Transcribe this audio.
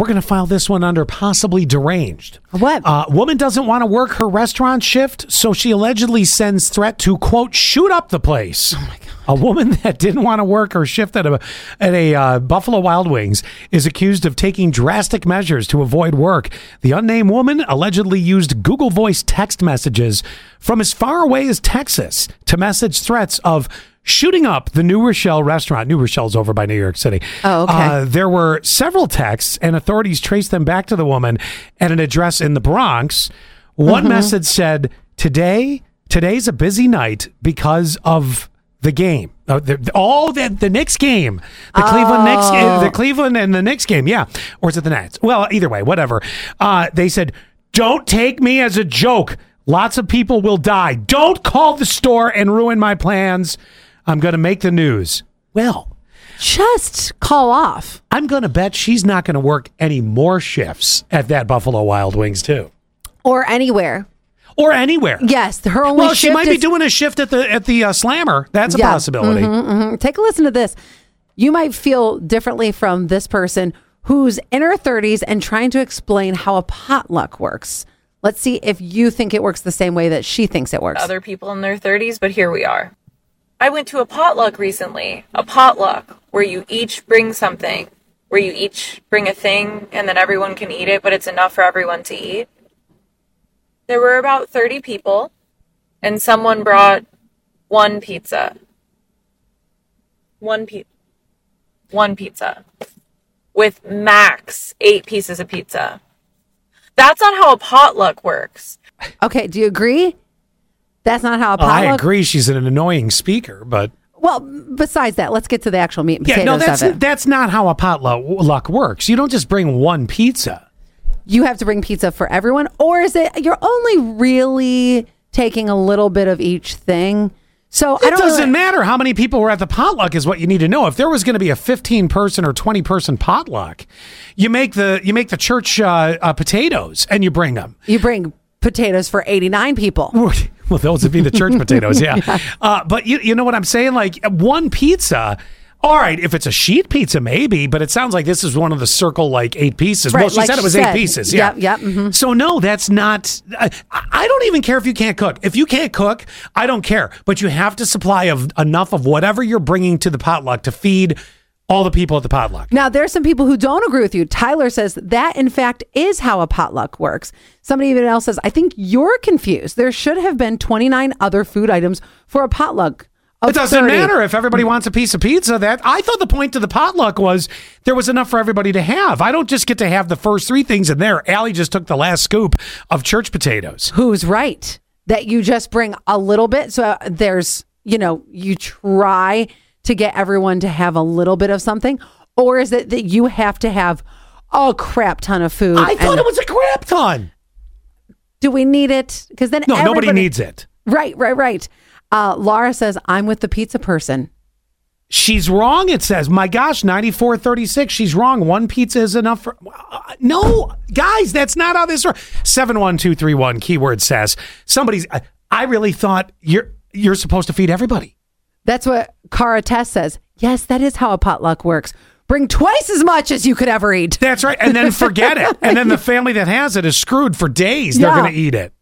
we're going to file this one under possibly deranged. What? Uh, woman doesn't want to work her restaurant shift, so she allegedly sends threat to quote shoot up the place. Oh my god! A woman that didn't want to work her shift at a at a uh, Buffalo Wild Wings is accused of taking drastic measures to avoid work. The unnamed woman allegedly used Google Voice text messages from as far away as Texas to message threats of shooting up the New Rochelle restaurant. New Rochelle's over by New York City. Oh, okay. Uh, there were several texts, and authorities traced them back to the woman at an address in the Bronx. One Mm-hmm. message said, "Today, today's a busy night because of." The game, uh, the, all the the Knicks game, the Cleveland Knicks, uh, Oh. the Cleveland and the Knicks game, yeah, or is it the Nets? Well, either way, whatever. Uh, they said, "Don't take me as a joke. Lots of people will die. Don't call the store and ruin my plans. I'm going to make the news." Well, Just call off. I'm going to bet she's not going to work any more shifts at that Buffalo Wild Wings too, Or anywhere. or anywhere. Yes, her only Well, she shift might be doing a shift at the at the uh, Slammer. That's a Yeah. possibility. Mhm. Take a listen to this. You might feel differently from this person who's in her 30s and trying to explain how a potluck works. Let's see if you think it works the same way that she thinks it works. other people in their 30s, but here we are. I went to a potluck recently, a potluck where you each bring something, where you each bring a thing and then everyone can eat it, but it's enough for everyone to eat. There were about 30 people, and someone brought one pizza. One pizza. One pizza. With max eight pieces of pizza. That's not how a potluck works. Okay, do you agree? That's not how a Oh, I agree. She's an annoying speaker, but Well, besides that, let's get to the actual meat and yeah, potatoes no, that's of it. that's not how a potluck works. You don't just bring one pizza. you have to bring pizza for everyone, or is it you're only really taking a little bit of each thing? So I It don't doesn't really- matter how many people were at the potluck is what you need to know. If there was going to be a 15 person or 20 person potluck, you make the you make the church uh, uh, potatoes and you bring them. You bring potatoes for 89 people. Well, those would be the church potatoes, yeah. Uh, but you you know what I'm saying? Like one pizza. All right, if it's a sheet pizza, maybe, but it sounds like this is one of the circle like eight pieces. well, she like said it was said. eight pieces. Yeah, Yep, yep, mhm. So no, that's not. I, I don't even care if you can't cook. If you can't cook, I don't care. But you have to supply of enough of whatever you're bringing to the potluck to feed all the people at the potluck. Now, there's some people who don't agree with you. Tyler says that, in fact, is how a potluck works. Somebody even else says, I think you're confused. There should have been 29 other food items for a potluck. It doesn't 30. matter if everybody wants a piece of pizza. That I thought the point of the potluck was there was enough for everybody to have. I don't just get to have the first three things in there. Allie just took the last scoop of church potatoes. Who's right? That you just bring a little bit. So uh, there's, you know, you try to get everyone to have a little bit of something. Or is it that you have to have a crap ton of food? I thought it was a crap ton. Do we need it? Because then No, nobody needs it. Right, right, right. Uh, Laura says, I'm with the pizza person. She's wrong. It says, my gosh, ninety four thirty six. She's wrong. One pizza is enough for. Uh, no, guys, that's not how this works. Seven one two three one keyword says somebody's. I, I really thought you're you're supposed to feed everybody. That's what Cara Tess says. Yes, that is how a potluck works. Bring twice as much as you could ever eat. That's right. And then forget it. And then the family that has it is screwed for days. They're going to eat it.